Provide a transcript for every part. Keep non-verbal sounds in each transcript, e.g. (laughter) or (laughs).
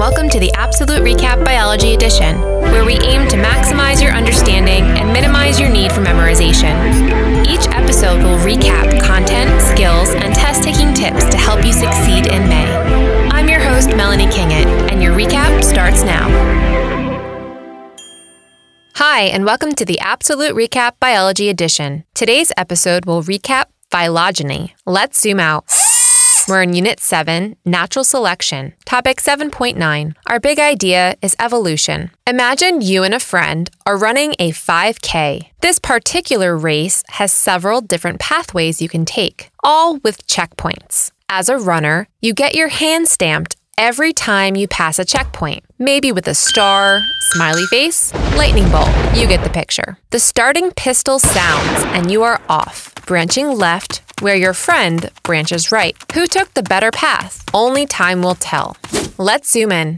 welcome to the APsolute Recap Biology Edition, where we aim to maximize your understanding and minimize your need for memorization. Each episode will recap content, skills, and test taking tips to help you succeed in May. I'm your host, Melanie Kingett, and your recap starts now. Hi, and welcome to the APsolute Recap Biology Edition. Today's episode will recap phylogeny. Let's zoom out. We're in Unit 7, Natural Selection, Topic 7.9. Our big idea is evolution. Imagine you and a friend are running a 5K. This particular race has several different pathways you can take, all with checkpoints. As a runner, you get your hand stamped every time you pass a checkpoint, maybe with a star, smiley face, lightning bolt. You get the picture. The starting pistol sounds and you are off, branching left where your friend branches right. Who took the better path? Only time will tell. Let's zoom in.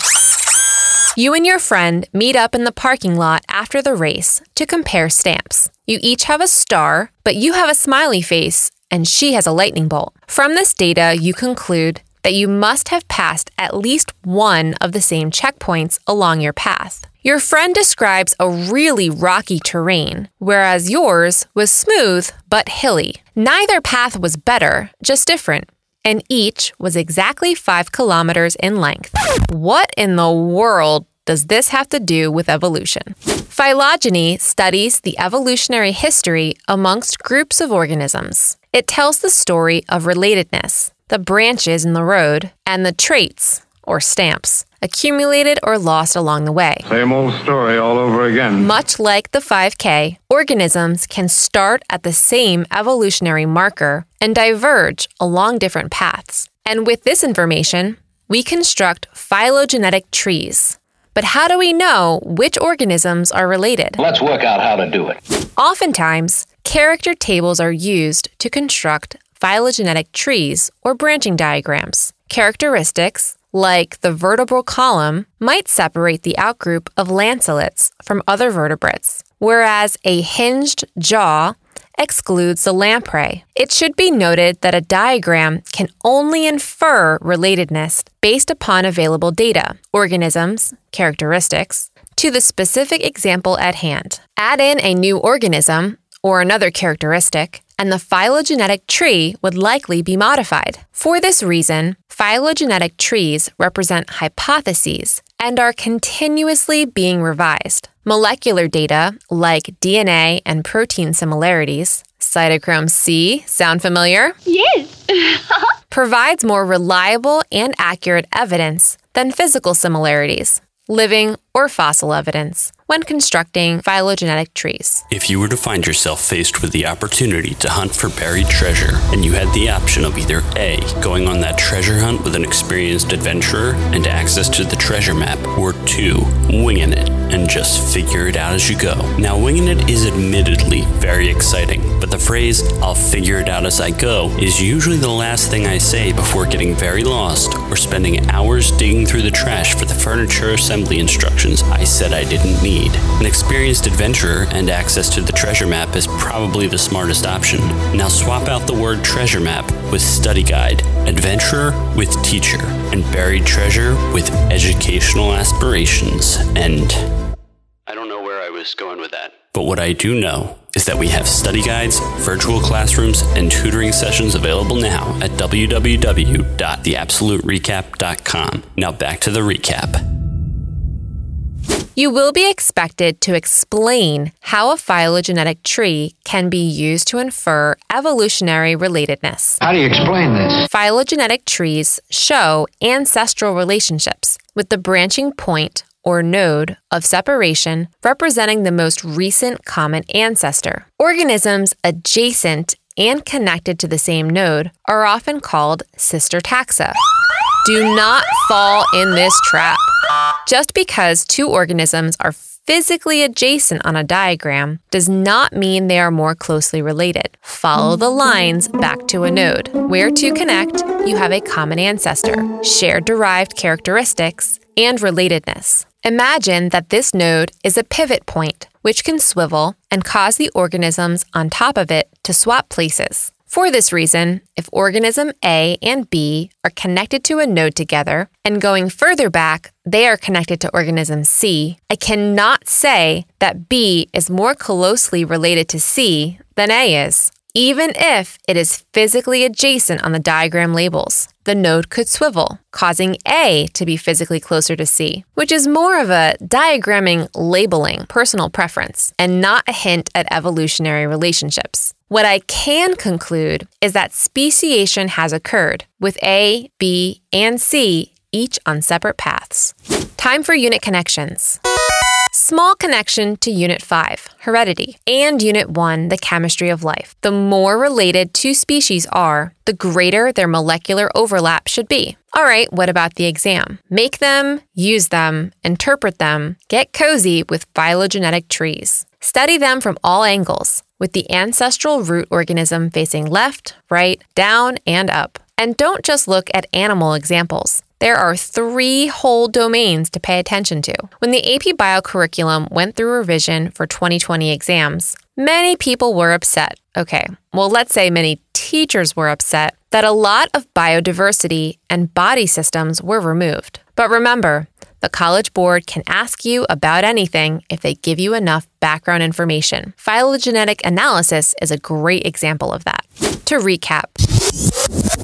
You and your friend meet up in the parking lot after the race to compare stamps. You each have a star, but you have a smiley face and she has a lightning bolt. From this data, you conclude that you must have passed at least one of the same checkpoints along your path. Your friend describes a really rocky terrain, whereas yours was smooth but hilly. Neither path was better, just different, and each was exactly 5 kilometers in length. What in the world does this have to do with evolution? Phylogeny studies the evolutionary history amongst groups of organisms. It tells the story of relatedness, the branches in the road, and the traits, or stamps, accumulated or lost along the way. Same old story all over again. Much like the 5K, organisms can start at the same evolutionary marker and diverge along different paths. And with this information, we construct phylogenetic trees. But how do we know which organisms are related? Let's work out how to do it. Oftentimes, character tables are used to construct phylogenetic trees or branching diagrams. Characteristics, like the vertebral column, might separate the outgroup of lancelets from other vertebrates, whereas a hinged jaw excludes the lamprey. It should be noted that a diagram can only infer relatedness based upon available data, organisms, characteristics, to the specific example at hand. Add in a new organism or another characteristic, and the phylogenetic tree would likely be modified. For this reason, phylogenetic trees represent hypotheses and are continuously being revised. Molecular data, like DNA and protein similarities, cytochrome C, sound familiar? Yes. (laughs) provides more reliable and accurate evidence than physical similarities, living or fossil evidence when constructing phylogenetic trees. If you were to find yourself faced with the opportunity to hunt for buried treasure, and you had the option of either A, going on that treasure hunt with an experienced adventurer and access to the treasure map, or 2, winging it and just figure it out as you go. Now, winging it is admittedly very exciting, but the phrase, I'll figure it out as I go, is usually the last thing I say before getting very lost or spending hours digging through the trash for the furniture assembly instructions I said I didn't need need. An experienced adventurer and access to the treasure map is probably the smartest option. Now swap out the word treasure map with study guide, adventurer with teacher, and buried treasure with educational aspirations. And I don't know where I was going with that. But what I do know is that we have study guides, virtual classrooms, and tutoring sessions available now at www.theapsoluterecap.com. Now back to the recap. You will be expected to explain how a phylogenetic tree can be used to infer evolutionary relatedness. How do you explain this? Phylogenetic trees show ancestral relationships, with the branching point or node of separation representing the most recent common ancestor. Organisms adjacent and connected to the same node are often called sister taxa. Do not fall in this trap. Just because two organisms are physically adjacent on a diagram does not mean they are more closely related. Follow the lines back to a node. Where to connect, you have a common ancestor, shared derived characteristics, and relatedness. Imagine that this node is a pivot point, which can swivel and cause the organisms on top of it to swap places. For this reason, if organism A and B are connected to a node together, and going further back, they are connected to organism C, I cannot say that B is more closely related to C than A is even if it is physically adjacent on the diagram labels. The node could swivel, causing A to be physically closer to C, which is more of a diagramming labeling personal preference and not a hint at evolutionary relationships. What I can conclude is that speciation has occurred with A, B, and C each on separate paths. Time for unit connections. Small connection to Unit 5, heredity, and Unit 1, the chemistry of life. The more related two species are, the greater their molecular overlap should be. All right, what about the exam? Make them, use them, interpret them, get cozy with phylogenetic trees. Study them from all angles, with the ancestral root organism facing left, right, down, and up. And don't just look at animal examples. There are three whole domains to pay attention to. When the AP Bio curriculum went through revision for 2020 exams, many people were upset. Okay, well, let's say many teachers were upset that a lot of biodiversity and body systems were removed. But remember, the College Board can ask you about anything if they give you enough background information. Phylogenetic analysis is a great example of that. To recap,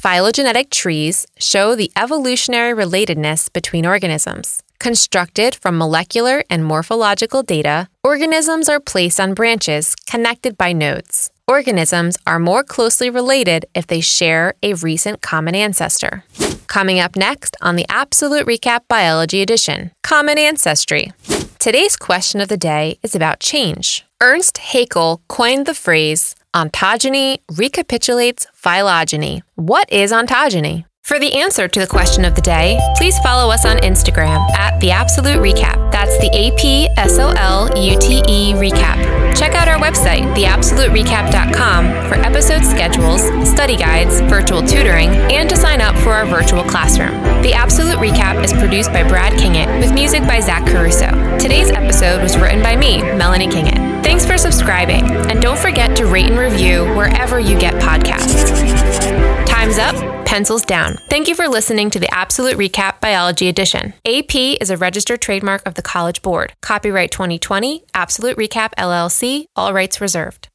Phylogenetic trees show the evolutionary relatedness between organisms. Constructed from molecular and morphological data, organisms are placed on branches connected by nodes. Organisms are more closely related if they share a recent common ancestor. Coming up next on the APsolute Recap Biology Edition Common Ancestry. Today's question of the day is about change. Ernst Haeckel coined the phrase Ontogeny recapitulates phylogeny. What is ontogeny? For the answer to the question of the day, please follow us on Instagram at The APsolute Recap. That's the A P S O L U T E Recap. Check out our website, theapsoluterecap.com, for episode schedules, study guides, virtual tutoring, and to sign up for our virtual classroom. The APsolute Recap is produced by Brad Kingett with music by Zach Caruso. Today's episode was written by me, Melanie Kingett. Thanks for subscribing, and don't forget to rate and review wherever you get podcasts. Time's up, pencils down. Thank you for listening to the APsolute Recap Biology Edition. AP is a registered trademark of the College Board. Copyright 2020, APsolute Recap LLC, all rights reserved.